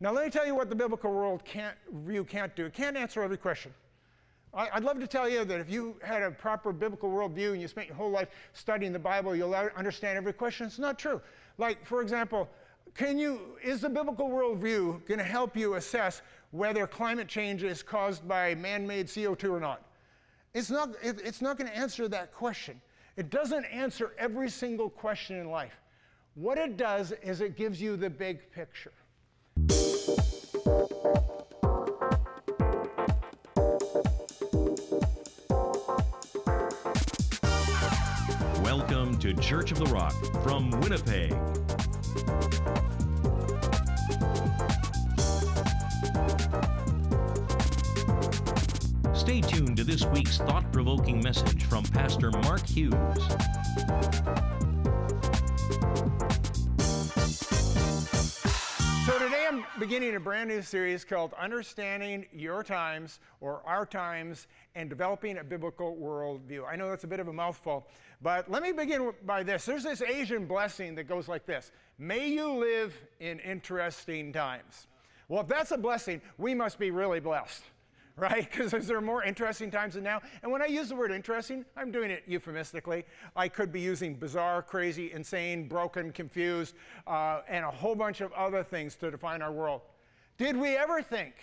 Now, let me tell you what the biblical world can't, view can't do. It can't answer every question. I, would love to tell you that if you had a proper biblical worldview and you spent your whole life studying the Bible, you'll understand every question. It's not true. Like, for example, can you, is the biblical worldview going to help you assess whether climate change is caused by man made CO2 or not? It's not, it, it's not going to answer that question. It doesn't answer every single question in life. What it does is it gives you the big picture. To Church of the Rock from Winnipeg. Stay tuned to this week's thought provoking message from Pastor Mark Hughes. Beginning a brand new series called Understanding Your Times or Our Times and Developing a Biblical Worldview. I know that's a bit of a mouthful, but let me begin by this. There's this Asian blessing that goes like this May you live in interesting times. Well, if that's a blessing, we must be really blessed right? Because there are more interesting times than now. And when I use the word interesting, I'm doing it euphemistically. I could be using bizarre, crazy, insane, broken, confused, uh, and a whole bunch of other things to define our world. Did we ever think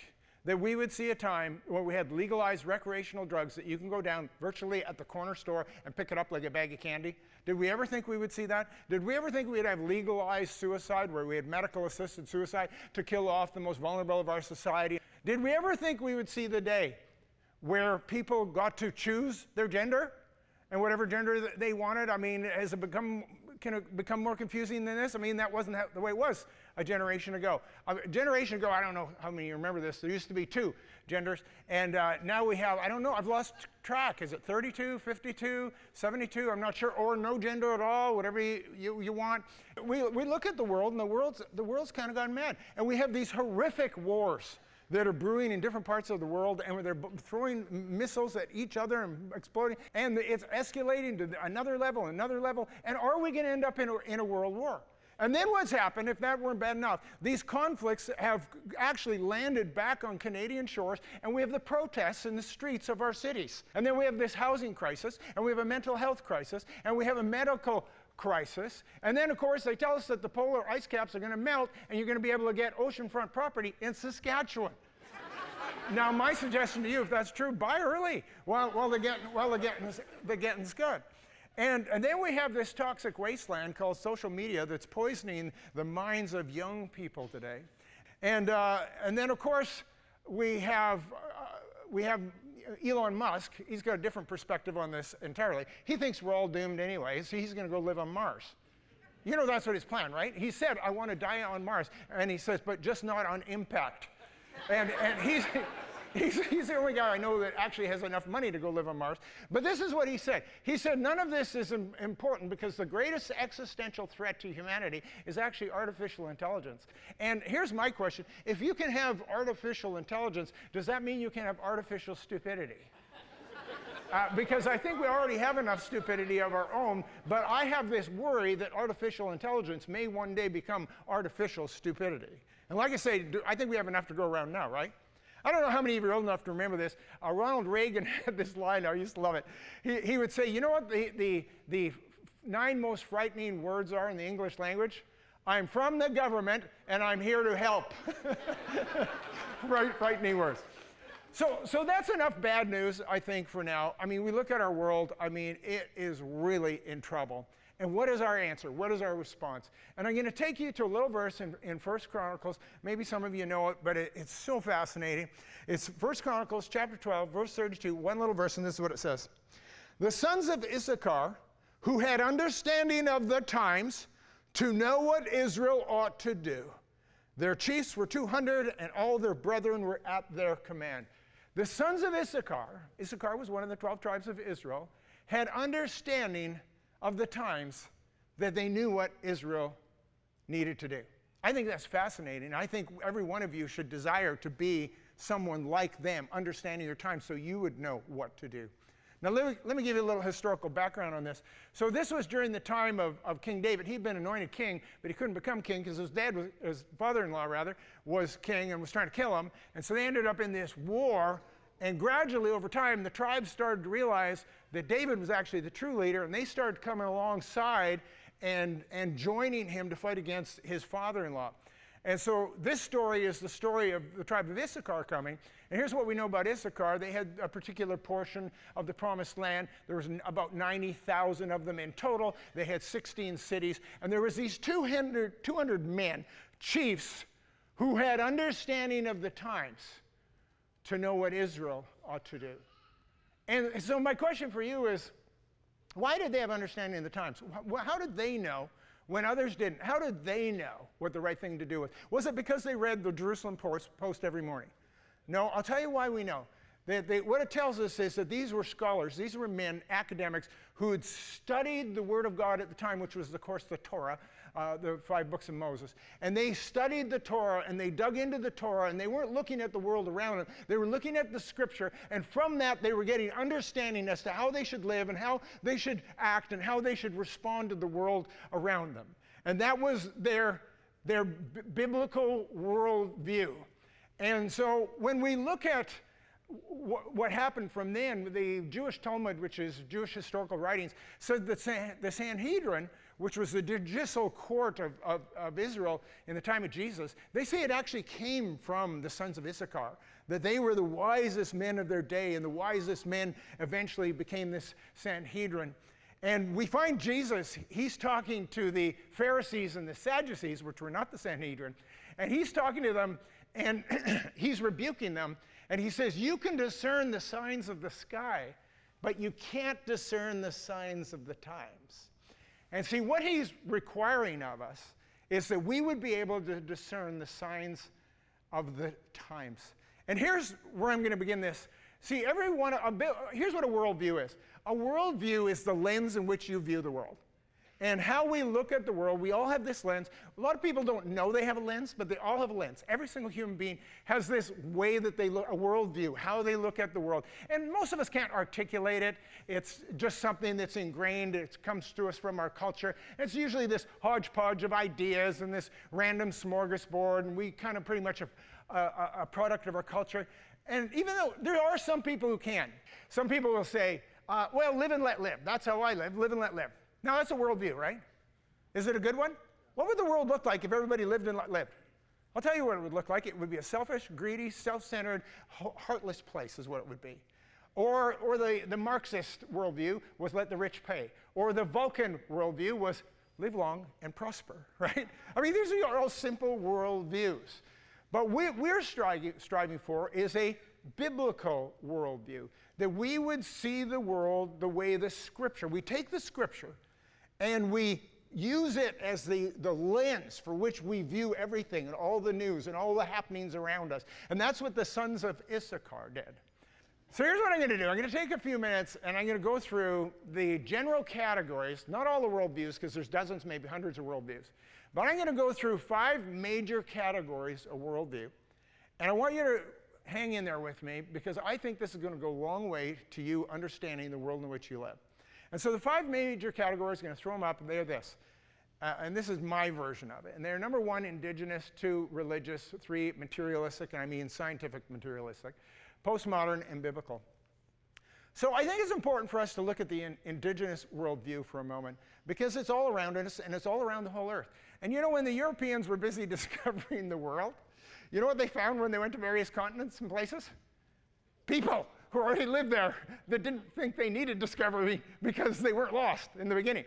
that we would see a time where we had legalized recreational drugs that you can go down virtually at the corner store and pick it up like a bag of candy? Did we ever think we would see that? Did we ever think we'd have legalized suicide where we had medical assisted suicide to kill off the most vulnerable of our society? Did we ever think we would see the day where people got to choose their gender and whatever gender they wanted? I mean, has it become can it become more confusing than this? I mean, that wasn't the way it was a generation ago. A generation ago, I don't know how many you remember this. There used to be two genders, and uh, now we have, I don't know, I've lost track. Is it 32, 52, 72? I'm not sure, or no gender at all, whatever you, you, you want. We, we look at the world, and the world's, the world's kind of gone mad. And we have these horrific wars that are brewing in different parts of the world, and where they're throwing missiles at each other and exploding, and it's escalating to another level, another level. And are we going to end up in a, in a world war? And then what's happened, if that weren't bad enough, these conflicts have actually landed back on Canadian shores, and we have the protests in the streets of our cities. And then we have this housing crisis, and we have a mental health crisis, and we have a medical crisis. And then, of course, they tell us that the polar ice caps are going to melt, and you're going to be able to get oceanfront property in Saskatchewan. now, my suggestion to you, if that's true, buy early while, while, the, getting, while the, getting's, the getting's good. And, and then we have this toxic wasteland called social media that's poisoning the minds of young people today. And, uh, and then, of course, we have, uh, we have Elon Musk. He's got a different perspective on this entirely. He thinks we're all doomed anyway, so he's going to go live on Mars. You know that's what his plan, right? He said, I want to die on Mars. And he says, but just not on impact. and, and he's, He's, he's, the only guy I know that actually has enough money to go live on Mars. But this is what he said. He said, None of this is important because the greatest existential threat to humanity is actually artificial intelligence. And here's my question If you can have artificial intelligence, does that mean you can have artificial stupidity? Uh, because I think we already have enough stupidity of our own, but I have this worry that artificial intelligence may one day become artificial stupidity. And like I say, I think we have enough to go around now, right? I don't know how many of you are old enough to remember this. Uh, Ronald Reagan had this line, I used to love it. He, he would say, You know what the, the, the nine most frightening words are in the English language? I'm from the government and I'm here to help. right, frightening words. So, so that's enough bad news, I think, for now. I mean, we look at our world, I mean, it is really in trouble. And what is our answer? What is our response? And I'm going to take you to a little verse in, in 1 Chronicles. Maybe some of you know it, but it, it's so fascinating. It's 1 Chronicles chapter 12, verse 32, one little verse, and this is what it says. The sons of Issachar, who had understanding of the times to know what Israel ought to do. Their chiefs were 200, and all their brethren were at their command. The sons of Issachar, Issachar was one of the 12 tribes of Israel, had understanding of the times that they knew what Israel needed to do. I think that's fascinating. I think every one of you should desire to be someone like them, understanding your time, so you would know what to do. Now, let me, let me give you a little historical background on this. So, this was during the time of, of King David. He'd been anointed king, but he couldn't become king because his dad, was, his father in law rather, was king and was trying to kill him. And so they ended up in this war. And gradually, over time, the tribes started to realize that David was actually the true leader, and they started coming alongside and, and joining him to fight against his father in law. And so this story is the story of the tribe of Issachar coming. And here's what we know about Issachar. They had a particular portion of the promised land. There was about 90,000 of them in total. They had 16 cities. And there was these 200, 200 men, chiefs, who had understanding of the times to know what Israel ought to do. And so my question for you is, why did they have understanding of the times? How did they know when others didn't? How did they know what the right thing to do was? Was it because they read the Jerusalem Post, every morning? No, I'll tell you why we know. They, they, what it tells us is that these were scholars, these were men, academics, who had studied the Word of God at the time, which was, of course, the Torah, uh, the five books of Moses. And they studied the Torah and they dug into the Torah and they weren't looking at the world around them. They were looking at the Scripture, and from that, they were getting understanding as to how they should live and how they should act and how they should respond to the world around them. And that was their, their b- biblical worldview. And so when we look at what happened from then, the Jewish Talmud, which is Jewish historical writings, said that the Sanhedrin, which was the judicial court of, of, of, Israel in the time of Jesus, they say it actually came from the sons of Issachar, that they were the wisest men of their day, and the wisest men eventually became this Sanhedrin. And we find Jesus, he's talking to the Pharisees and the Sadducees, which were not the Sanhedrin, and he's talking to them and he's rebuking them. And he says, You can discern the signs of the sky, but you can't discern the signs of the times. And see, what he's requiring of us is that we would be able to discern the signs of the times. And here's where I'm going to begin this. See, everyone, here's what a worldview is a worldview is the lens in which you view the world and how we look at the world. We all have this lens. A lot of people don't know they have a lens, but they all have a lens. Every single human being has this way that they look, a worldview, how they look at the world. And most of us can't articulate it. It's just something that's ingrained. It comes to us from our culture. It's usually this hodgepodge of ideas and this random smorgasbord, and we kind of pretty much a, a, a product of our culture. And even though there are some people who can, some people will say, uh, well, live and let live. That's how I live, live and let live. Now, that's a worldview, right? Is it a good one? What would the world look like if everybody lived and lived? I'll tell you what it would look like. It would be a selfish, greedy, self centered, heartless place, is what it would be. Or, or the, the Marxist worldview was let the rich pay. Or the Vulcan worldview was live long and prosper, right? I mean, these are all simple worldviews. But what we're striving, striving for is a biblical worldview, that we would see the world the way the scripture, we take the scripture and we use it as the, the lens for which we view everything and all the news and all the happenings around us. And that's what the sons of Issachar did. So here's what I'm going to do. I'm going to take a few minutes and I'm going to go through the general categories, not all the worldviews, because there's dozens, maybe hundreds of worldviews. But I'm going to go through five major categories of worldview. And I want you to hang in there with me because I think this is going to go a long way to you understanding the world in which you live. And so the five major categories, I'm going to throw them up, and they're this. Uh, and this is my version of it. And they're number one, indigenous, two, religious, three, materialistic, and I mean scientific materialistic, postmodern, and biblical. So I think it's important for us to look at the in, indigenous worldview for a moment because it's all around us and it's all around the whole earth. And you know, when the Europeans were busy discovering the world, you know what they found when they went to various continents and places? People who already lived there that didn't think they needed discovery because they weren't lost in the beginning.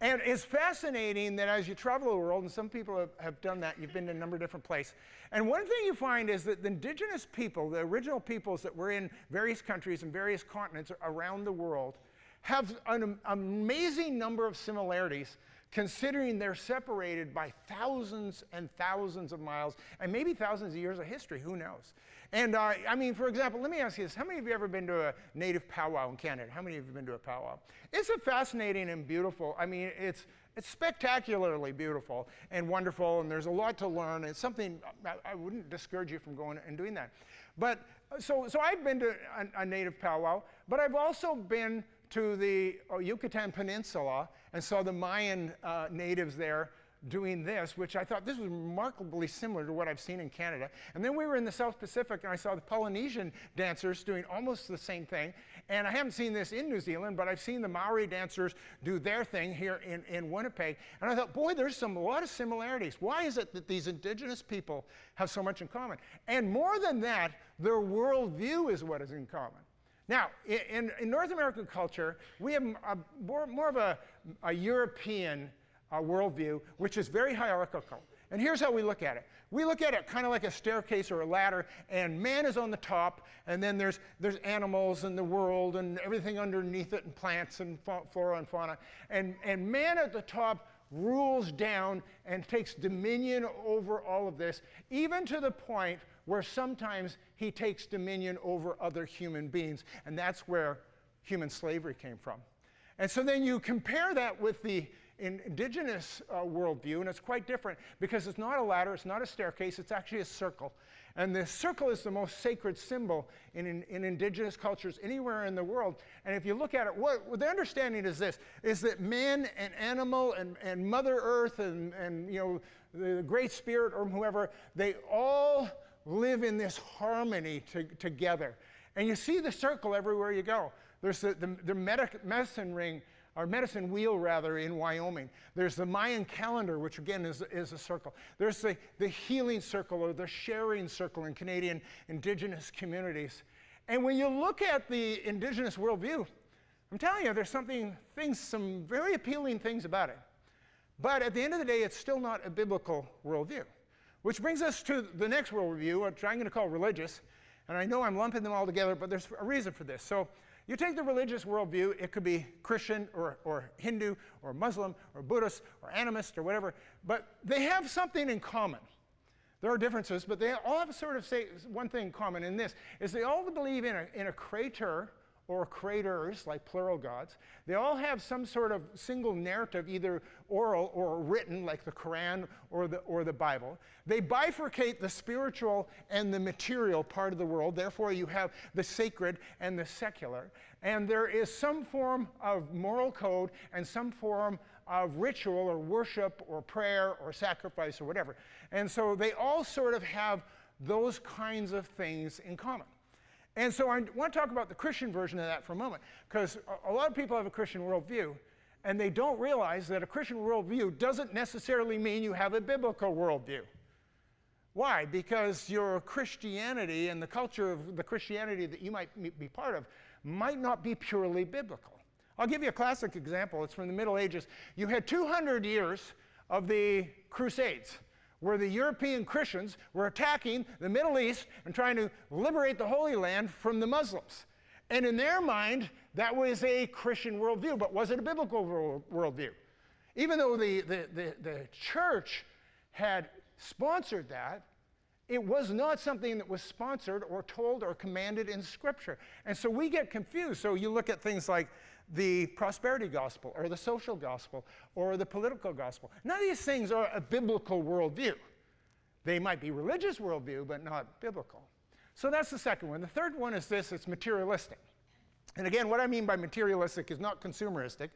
And it's fascinating that as you travel the world, and some people have, have, done that, you've been to a number of different places. And one thing you find is that the indigenous people, the original peoples that were in various countries and various continents around the world, have an amazing number of similarities considering they're separated by thousands and thousands of miles and maybe thousands of years of history, who knows? And uh, I mean, for example, let me ask you this. How many of you ever been to a native powwow in Canada? How many of you have been to a powwow? It's a fascinating and beautiful, I mean, it's, it's spectacularly beautiful and wonderful, and there's a lot to learn. It's something I, I wouldn't discourage you from going and doing that. But so, so I've been to a, a native powwow, but I've also been to the Yucatan Peninsula and saw the Mayan uh, natives there doing this, which I thought this was remarkably similar to what I've seen in Canada. And then we were in the South Pacific and I saw the Polynesian dancers doing almost the same thing. And I haven't seen this in New Zealand, but I've seen the Maori dancers do their thing here in, in Winnipeg. And I thought, boy, there's some, a lot of similarities. Why is it that these indigenous people have so much in common? And more than that, their worldview is what is in common. Now, in, in North American culture, we have a, more, more, of a, a European uh, worldview, which is very hierarchical. And here's how we look at it. We look at it kind of like a staircase or a ladder, and man is on the top, and then there's, there's animals and the world and everything underneath it, and plants and flora and fauna. And, and man at the top rules down and takes dominion over all of this, even to the point where sometimes he takes dominion over other human beings. And that's where human slavery came from. And so then you compare that with the indigenous uh, worldview, and it's quite different because it's not a ladder, it's not a staircase, it's actually a circle. And the circle is the most sacred symbol in, in, in, indigenous cultures anywhere in the world. And if you look at it, what, what the understanding is this, is that man and animal and, and Mother Earth and, and you know, the Great Spirit or whoever, they all live in this harmony to, together. And you see the circle everywhere you go. There's the, the, the medic, medicine ring, or medicine wheel rather, in Wyoming. There's the Mayan calendar, which again is, is a circle. There's the, the healing circle or the sharing circle in Canadian indigenous communities. And when you look at the indigenous worldview, I'm telling you, there's something, things, some very appealing things about it. But at the end of the day, it's still not a biblical worldview. Which brings us to the next worldview, which I'm going to call religious. And I know I'm lumping them all together, but there's a reason for this. So you take the religious worldview, it could be Christian or, or Hindu or Muslim or Buddhist or animist or whatever, but they have something in common. There are differences, but they all have sort of say one thing in common in this is they all believe in a, in a creator or creators, like plural gods. They all have some sort of single narrative, either oral or written, like the Quran or the, or the Bible. They bifurcate the spiritual and the material part of the world. Therefore, you have the sacred and the secular. And there is some form of moral code and some form of ritual or worship or prayer or sacrifice or whatever. And so they all sort of have those kinds of things in common. And so I want to talk about the Christian version of that for a moment, because a lot of people have a Christian worldview, and they don't realize that a Christian worldview doesn't necessarily mean you have a biblical worldview. Why? Because your Christianity and the culture of the Christianity that you might be part of might not be purely biblical. I'll give you a classic example. It's from the Middle Ages. You had 200 years of the Crusades where the European Christians were attacking the Middle East and trying to liberate the Holy Land from the Muslims. And in their mind, that was a Christian worldview, but was it a biblical worldview? Even though the, the, the, the church had sponsored that, it was not something that was sponsored or told or commanded in Scripture. And so we get confused. So you look at things like the prosperity gospel or the social gospel or the political gospel. None of these things are a biblical worldview. They might be religious worldview, but not biblical. So that's the second one. The third one is this it's materialistic. And again, what I mean by materialistic is not consumeristic.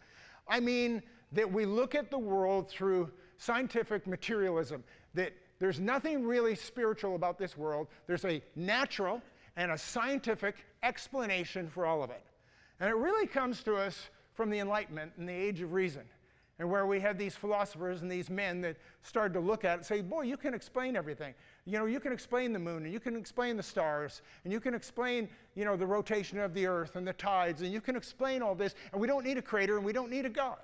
I mean that we look at the world through scientific materialism, that there's nothing really spiritual about this world. There's a natural and a scientific explanation for all of it. And it really comes to us from the Enlightenment and the Age of Reason, and where we had these philosophers and these men that started to look at it and say, Boy, you can explain everything. You know, you can explain the moon, and you can explain the stars, and you can explain, you know, the rotation of the earth and the tides, and you can explain all this, and we don't need a creator and we don't need a God.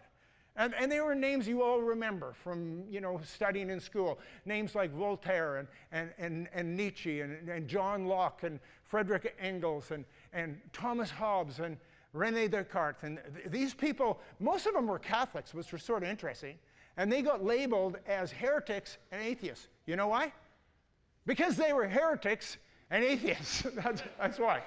And, and they were names you all remember from you know, studying in school. Names like Voltaire and, and, and, and Nietzsche and, and John Locke and Frederick Engels and, and Thomas Hobbes and, Rene Descartes. And th- these people, most of them were Catholics, which was sort of interesting. And they got labeled as heretics and atheists. You know why? Because they were heretics and atheists. that's, that's why.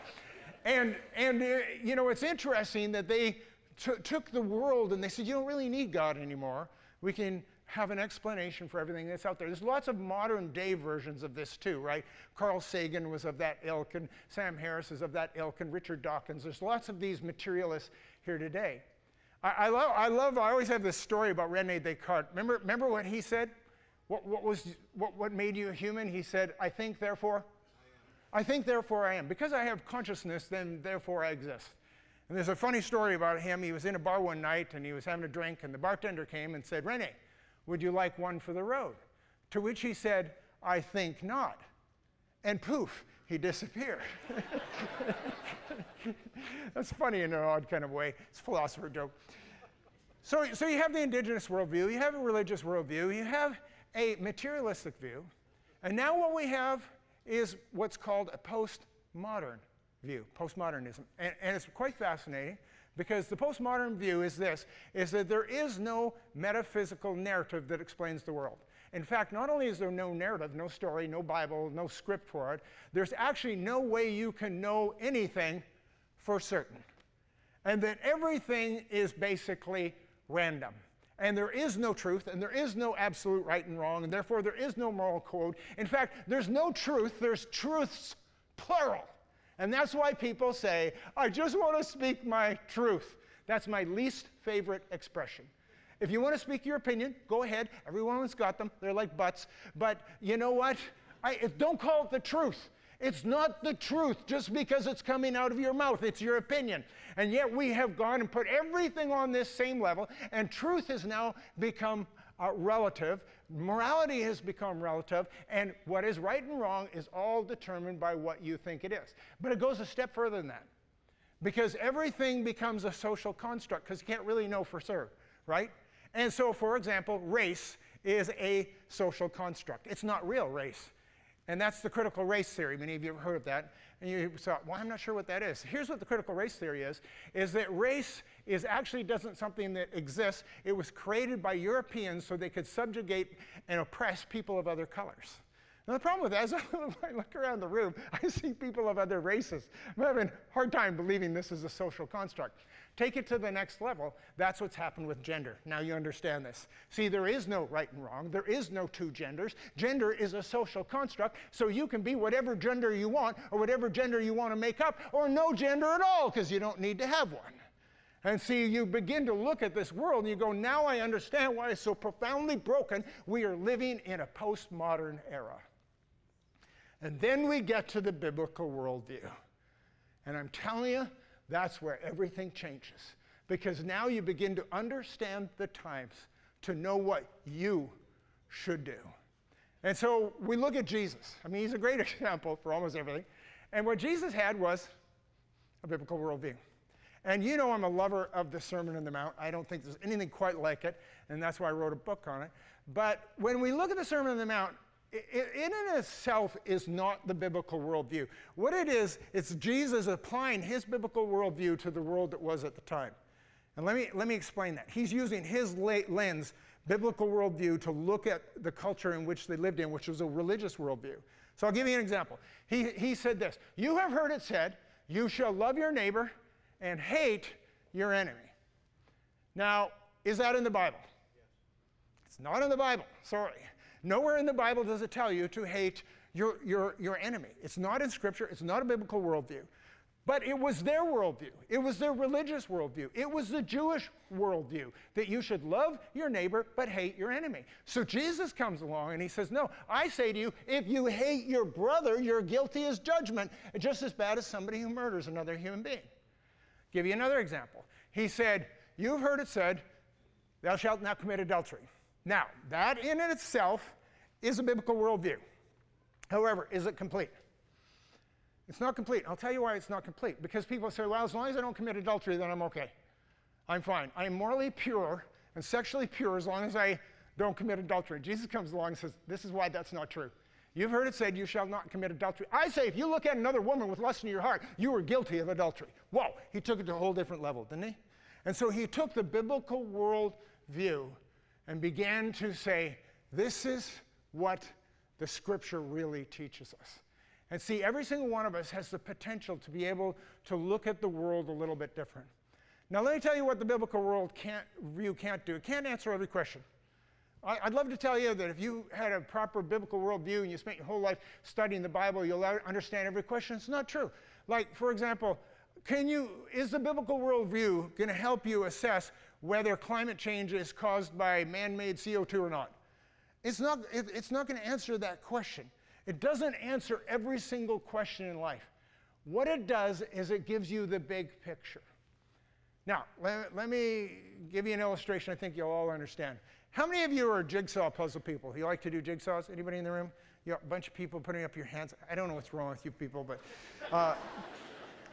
And, and uh, you know, it's interesting that they t- took the world and they said, you don't really need God anymore. We can have an explanation for everything that's out there. There's lots of modern day versions of this too, right? Carl Sagan was of that ilk, and Sam Harris is of that ilk, and Richard Dawkins. There's lots of these materialists here today. I, I, love, I love, I always have this story about Rene Descartes. Remember, remember what he said? What, what, was, what, what made you human? He said, I think, therefore. I, I think, therefore I am. Because I have consciousness, then therefore I exist. And there's a funny story about him. He was in a bar one night and he was having a drink, and the bartender came and said, Rene, would you like one for the road? To which he said, I think not. And poof, he disappeared. That's funny in an odd kind of way. It's a philosopher joke. So, so you have the indigenous worldview, you have a religious worldview, you have a materialistic view, and now what we have is what's called a postmodern view, postmodernism. And, and it's quite fascinating because the postmodern view is this, is that there is no metaphysical narrative that explains the world. In fact, not only is there no narrative, no story, no Bible, no script for it, there's actually no way you can know anything for certain. And that everything is basically random. And there is no truth, and there is no absolute right and wrong, and therefore there is no moral code. In fact, there's no truth, there's truths, plural. And that's why people say, I just want to speak my truth. That's my least favorite expression. If you want to speak your opinion, go ahead. Everyone's got them. They're like butts. But you know what? I, don't call it the truth. It's not the truth just because it's coming out of your mouth. It's your opinion. And yet we have gone and put everything on this same level, and truth has now become uh, relative. Morality has become relative, and what is right and wrong is all determined by what you think it is. But it goes a step further than that. Because everything becomes a social construct, because you can't really know for sure, right? And so, for example, race is a social construct. It's not real race. And that's the critical race theory. Many of you have heard of that. And you thought, well, I'm not sure what that is. Here's what the critical race theory is, is that race is actually doesn't something that exists. It was created by Europeans so they could subjugate and oppress people of other colors. Now, the problem with that is I look around the room, I see people of other races. I'm having a hard time believing this is a social construct. Take it to the next level. That's what's happened with gender. Now you understand this. See, there is no right and wrong. There is no two genders. Gender is a social construct, so you can be whatever gender you want or whatever gender you want to make up, or no gender at all, because you don't need to have one. And see, you begin to look at this world and you go, now I understand why it's so profoundly broken. We are living in a postmodern era. And then we get to the biblical worldview. And I'm telling you, that's where everything changes. Because now you begin to understand the times to know what you should do. And so we look at Jesus. I mean, he's a great example for almost everything. And what Jesus had was a biblical worldview. And you know I'm a lover of the Sermon on the Mount. I don't think there's anything quite like it, and that's why I wrote a book on it. But when we look at the Sermon on the Mount, it, in and of itself is not the biblical worldview. What it is, it's Jesus applying his biblical worldview to the world that was at the time. And let me, let me explain that. He's using his lens, biblical worldview, to look at the culture in which they lived in, which was a religious worldview. So I'll give you an example. He, he said this You have heard it said, You shall love your neighbor and hate your enemy. Now, is that in the Bible? It's not in the Bible. Sorry. Nowhere in the Bible does it tell you to hate your, your, your enemy. It's not in Scripture, it's not a biblical worldview. But it was their worldview. It was their religious worldview. It was the Jewish worldview that you should love your neighbor but hate your enemy. So Jesus comes along and he says, No, I say to you, if you hate your brother, you're guilty as judgment, just as bad as somebody who murders another human being. Give you another example. He said, You've heard it said, Thou shalt not commit adultery. Now, that in itself is a biblical worldview. However, is it complete? It's not complete. I'll tell you why it's not complete. Because people say, well, as long as I don't commit adultery, then I'm okay. I'm fine. I am morally pure and sexually pure as long as I don't commit adultery. Jesus comes along and says, this is why that's not true. You've heard it said, you shall not commit adultery. I say, if you look at another woman with lust in your heart, you are guilty of adultery. Whoa, he took it to a whole different level, didn't he? And so he took the biblical world view and began to say, This is what the scripture really teaches us. And see, every single one of us has the potential to be able to look at the world a little bit different. Now, let me tell you what the biblical world can't, view can't do. It can't answer every question. I, would love to tell you that if you had a proper biblical worldview and you spent your whole life studying the Bible, you'll understand every question. It's not true. Like, for example, can you, is the biblical worldview going to help you assess whether climate change is caused by man made CO2 or not? It's not, it, it's not going to answer that question. It doesn't answer every single question in life. What it does is it gives you the big picture. Now, let, let me give you an illustration I think you'll all understand. How many of you are jigsaw puzzle people? You like to do jigsaws? Anybody in the room? You a bunch of people putting up your hands. I don't know what's wrong with you people, but uh,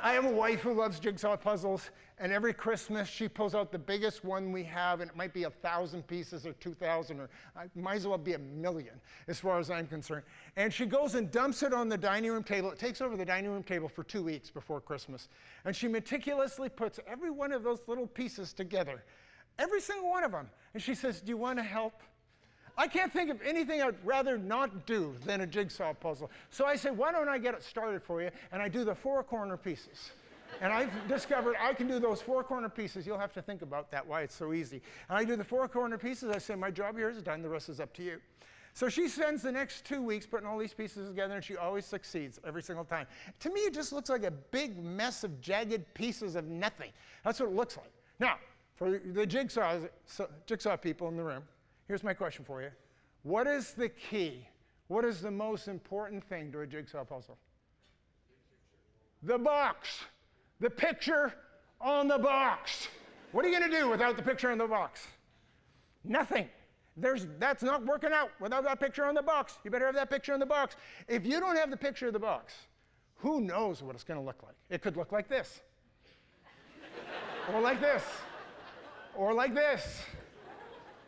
I have a wife who loves jigsaw puzzles, and every Christmas she pulls out the biggest one we have, and it might be a thousand pieces or two thousand, or it might as well be a million, as far as I'm concerned. And she goes and dumps it on the dining room table. It takes over the dining room table for two weeks before Christmas, and she meticulously puts every one of those little pieces together, every single one of them. And she says, "Do you want to help?" I can't think of anything I'd rather not do than a jigsaw puzzle. So I say, why don't I get it started for you? And I do the four corner pieces. And I've discovered I can do those four corner pieces. You'll have to think about that, why it's so easy. And I do the four corner pieces. I say, my job here is done. The rest is up to you. So she spends the next two weeks putting all these pieces together, and she always succeeds every single time. To me, it just looks like a big mess of jagged pieces of nothing. That's what it looks like. Now, for the jigsaw, jigsaw people in the room, Here's my question for you What is the key? What is the most important thing to a jigsaw puzzle? The box. The picture on the box. What are you going to do without the picture on the box? Nothing. There's, that's not working out without that picture on the box. You better have that picture on the box. If you don't have the picture of the box, who knows what it's going to look like? It could look like this, or like this, or like this.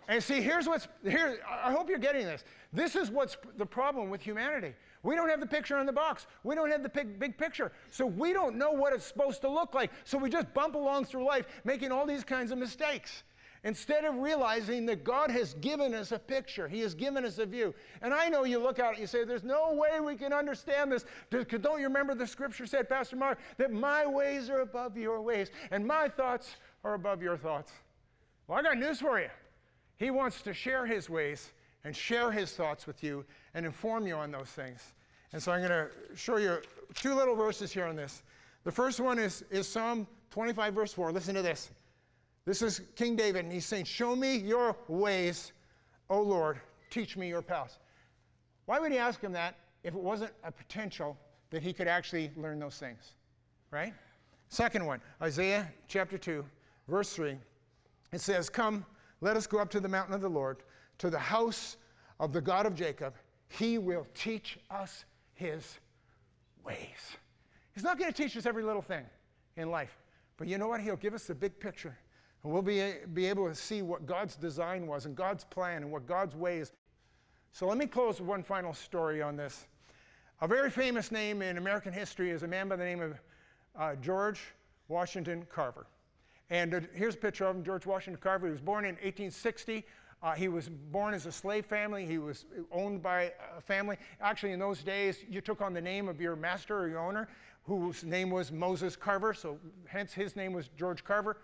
And see, here's what's here. I hope you're getting this. This is what's the problem with humanity. We don't have the picture on the box. We don't have the big, big picture. So we don't know what it's supposed to look like. So we just bump along through life making all these kinds of mistakes. Instead of realizing that God has given us a picture, He has given us a view. And I know you look it and you say, There's no way we can understand this. Don't you remember the scripture said, Pastor Mark, that my ways are above your ways and my thoughts are above your thoughts? Well, I got news for you. He wants to share his ways and share his thoughts with you and inform you on those things. And so I'm going to show you two little verses here on this. The first one is, is Psalm 25, verse 4. Listen to this. This is King David, and he's saying, Show me your ways, O Lord, teach me your paths. Why would he ask him that if it wasn't a potential that he could actually learn those things? Right? Second one, Isaiah chapter 2, verse 3. It says, Come, let us go up to the mountain of the Lord, to the house of the God of Jacob. He will teach us his ways. He's not going to teach us every little thing in life, but you know what? He'll give us the big picture. And we'll be, be able to see what God's design was and God's plan and what God's ways. So let me close with one final story on this. A very famous name in American history is a man by the name of uh, George Washington Carver. And here's a picture of him, George Washington Carver. He was born in 1860. Uh, he was born as a slave family. He was owned by a family. Actually, in those days, you took on the name of your master or your owner, whose name was Moses Carver, so hence his name was George Carver.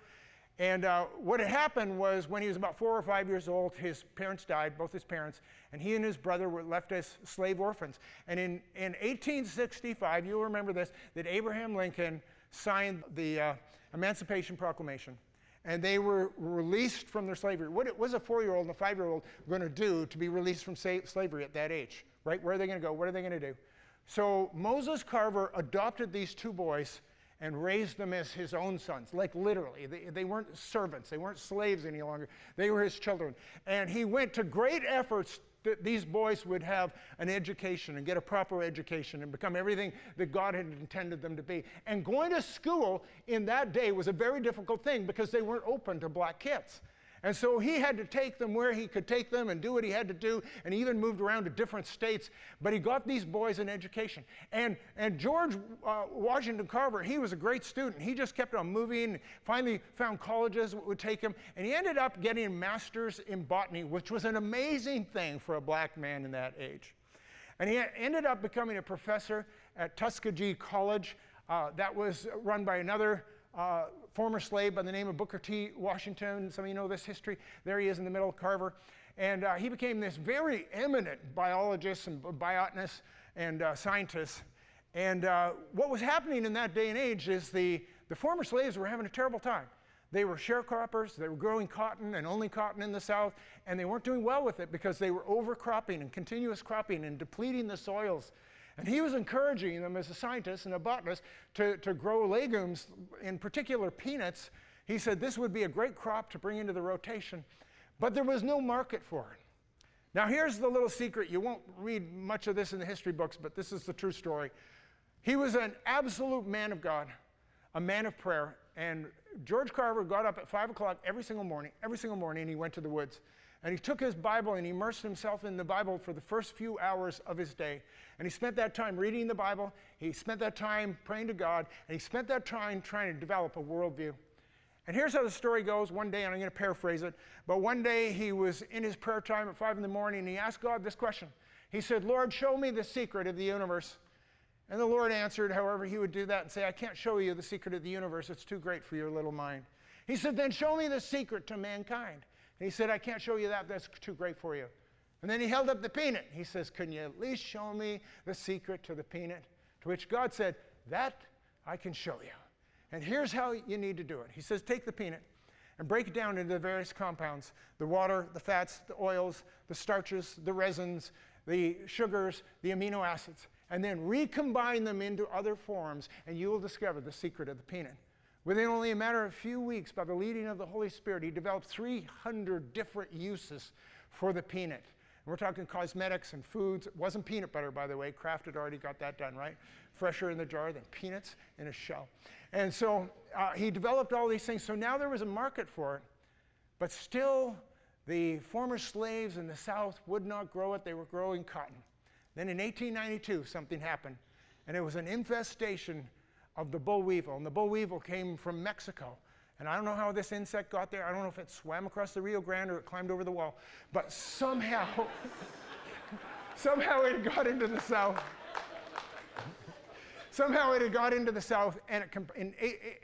And uh, what had happened was when he was about four or five years old, his parents died, both his parents, and he and his brother were left as slave orphans. And in, in 1865, you'll remember this, that Abraham Lincoln signed the uh, Emancipation Proclamation. And they were released from their slavery. What was a four year old and a five year old going to do to be released from sa- slavery at that age? Right? Where are they going to go? What are they going to do? So Moses Carver adopted these two boys and raised them as his own sons, like literally. They, they weren't servants, they weren't slaves any longer. They were his children. And he went to great efforts that these boys would have an education and get a proper education and become everything that God had intended them to be. And going to school in that day was a very difficult thing because they weren't open to black kids. And so he had to take them where he could take them and do what he had to do, and he even moved around to different states. But he got these boys an education. And, and George uh, Washington Carver, he was a great student. He just kept on moving, finally found colleges that would take him, and he ended up getting a master's in botany, which was an amazing thing for a black man in that age. And he ended up becoming a professor at Tuskegee College. Uh, that was run by another uh, former slave by the name of Booker T. Washington. Some of you know this history. There he is in the middle of Carver. And uh, he became this very eminent biologist and botanist and uh, scientist. And uh, what was happening in that day and age is the, the former slaves were having a terrible time. They were sharecroppers, they were growing cotton and only cotton in the South, and they weren't doing well with it because they were overcropping and continuous cropping and depleting the soils and he was encouraging them as a scientist and a botanist to, to grow legumes, in particular peanuts. He said this would be a great crop to bring into the rotation, but there was no market for it. Now, here's the little secret. You won't read much of this in the history books, but this is the true story. He was an absolute man of God, a man of prayer. And George Carver got up at 5 o'clock every single morning, every single morning, and he went to the woods. And he took his Bible and immersed himself in the Bible for the first few hours of his day. And he spent that time reading the Bible, he spent that time praying to God, and he spent that time trying to develop a worldview. And here's how the story goes one day, and I'm going to paraphrase it, but one day he was in his prayer time at 5 in the morning and he asked God this question. He said, Lord, show me the secret of the universe. And the Lord answered, however, he would do that and say, I can't show you the secret of the universe. It's too great for your little mind. He said, Then show me the secret to mankind. He said, I can't show you that. That's too great for you. And then he held up the peanut. He says, Can you at least show me the secret to the peanut? To which God said, That I can show you. And here's how you need to do it. He says, Take the peanut and break it down into the various compounds the water, the fats, the oils, the starches, the resins, the sugars, the amino acids, and then recombine them into other forms, and you will discover the secret of the peanut. Within only a matter of a few weeks, by the leading of the Holy Spirit, he developed 300 different uses for the peanut. And we're talking cosmetics and foods. It wasn't peanut butter, by the way. Kraft had already got that done, right? Fresher in the jar than peanuts in a shell. And so uh, he developed all these things. So now there was a market for it, but still the former slaves in the South would not grow it. They were growing cotton. Then in 1892, something happened, and it was an infestation of the boll weevil. And the boll weevil came from Mexico. And I don't know how this insect got there. I don't know if it swam across the Rio Grande or it climbed over the wall. But somehow, somehow it got into the South. somehow it had got into the South and it, in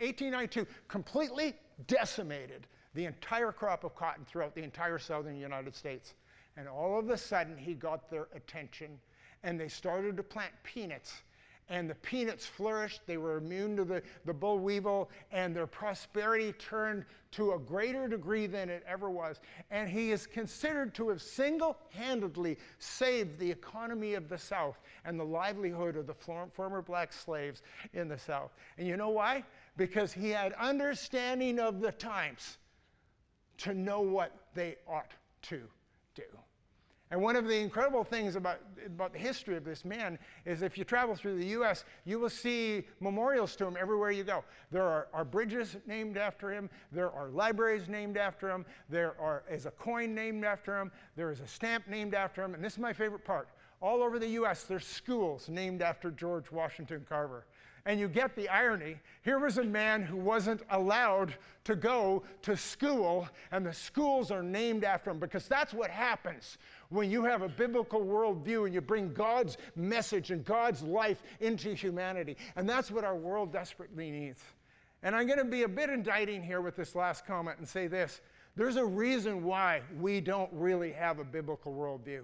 1892 completely decimated the entire crop of cotton throughout the entire southern United States. And all of a sudden, he got their attention and they started to plant peanuts and the peanuts flourished. They were immune to the, the boll weevil, and their prosperity turned to a greater degree than it ever was. And he is considered to have single handedly saved the economy of the South and the livelihood of the former black slaves in the South. And you know why? Because he had understanding of the times to know what they ought to do. And one of the incredible things about, about the history of this man is if you travel through the US, you will see memorials to him everywhere you go. There are, are bridges named after him, there are libraries named after him, there are, is a coin named after him, there is a stamp named after him, and this is my favorite part. All over the US, there's schools named after George Washington Carver. And you get the irony. Here was a man who wasn't allowed to go to school, and the schools are named after him because that's what happens when you have a biblical worldview and you bring God's message and God's life into humanity. And that's what our world desperately needs. And I'm going to be a bit indicting here with this last comment and say this there's a reason why we don't really have a biblical worldview.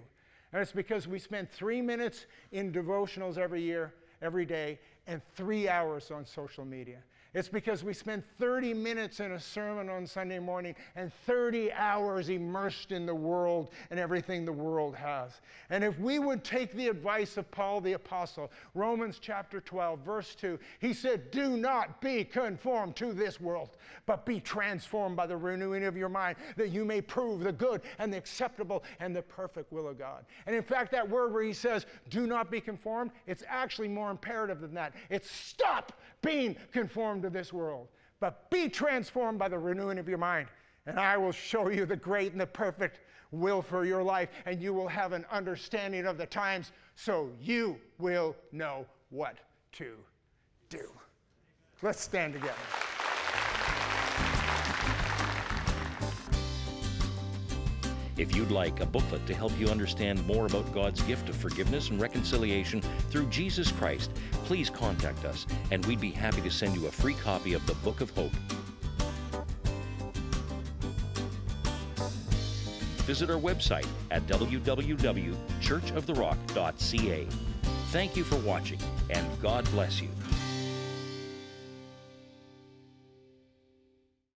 And it's because we spend three minutes in devotionals every year, every day, and three hours on social media. It's because we spend 30 minutes in a sermon on Sunday morning and 30 hours immersed in the world and everything the world has. And if we would take the advice of Paul the Apostle, Romans chapter 12, verse 2, he said, Do not be conformed to this world, but be transformed by the renewing of your mind, that you may prove the good and the acceptable and the perfect will of God. And in fact, that word where he says, Do not be conformed, it's actually more imperative than that. It's stop being to this world, but be transformed by the renewing of your mind. and I will show you the great and the perfect will for your life, and you will have an understanding of the times so you will know what to do. Let's stand together. If you'd like a booklet to help you understand more about God's gift of forgiveness and reconciliation through Jesus Christ, please contact us and we'd be happy to send you a free copy of the Book of Hope. Visit our website at www.churchoftherock.ca. Thank you for watching and God bless you.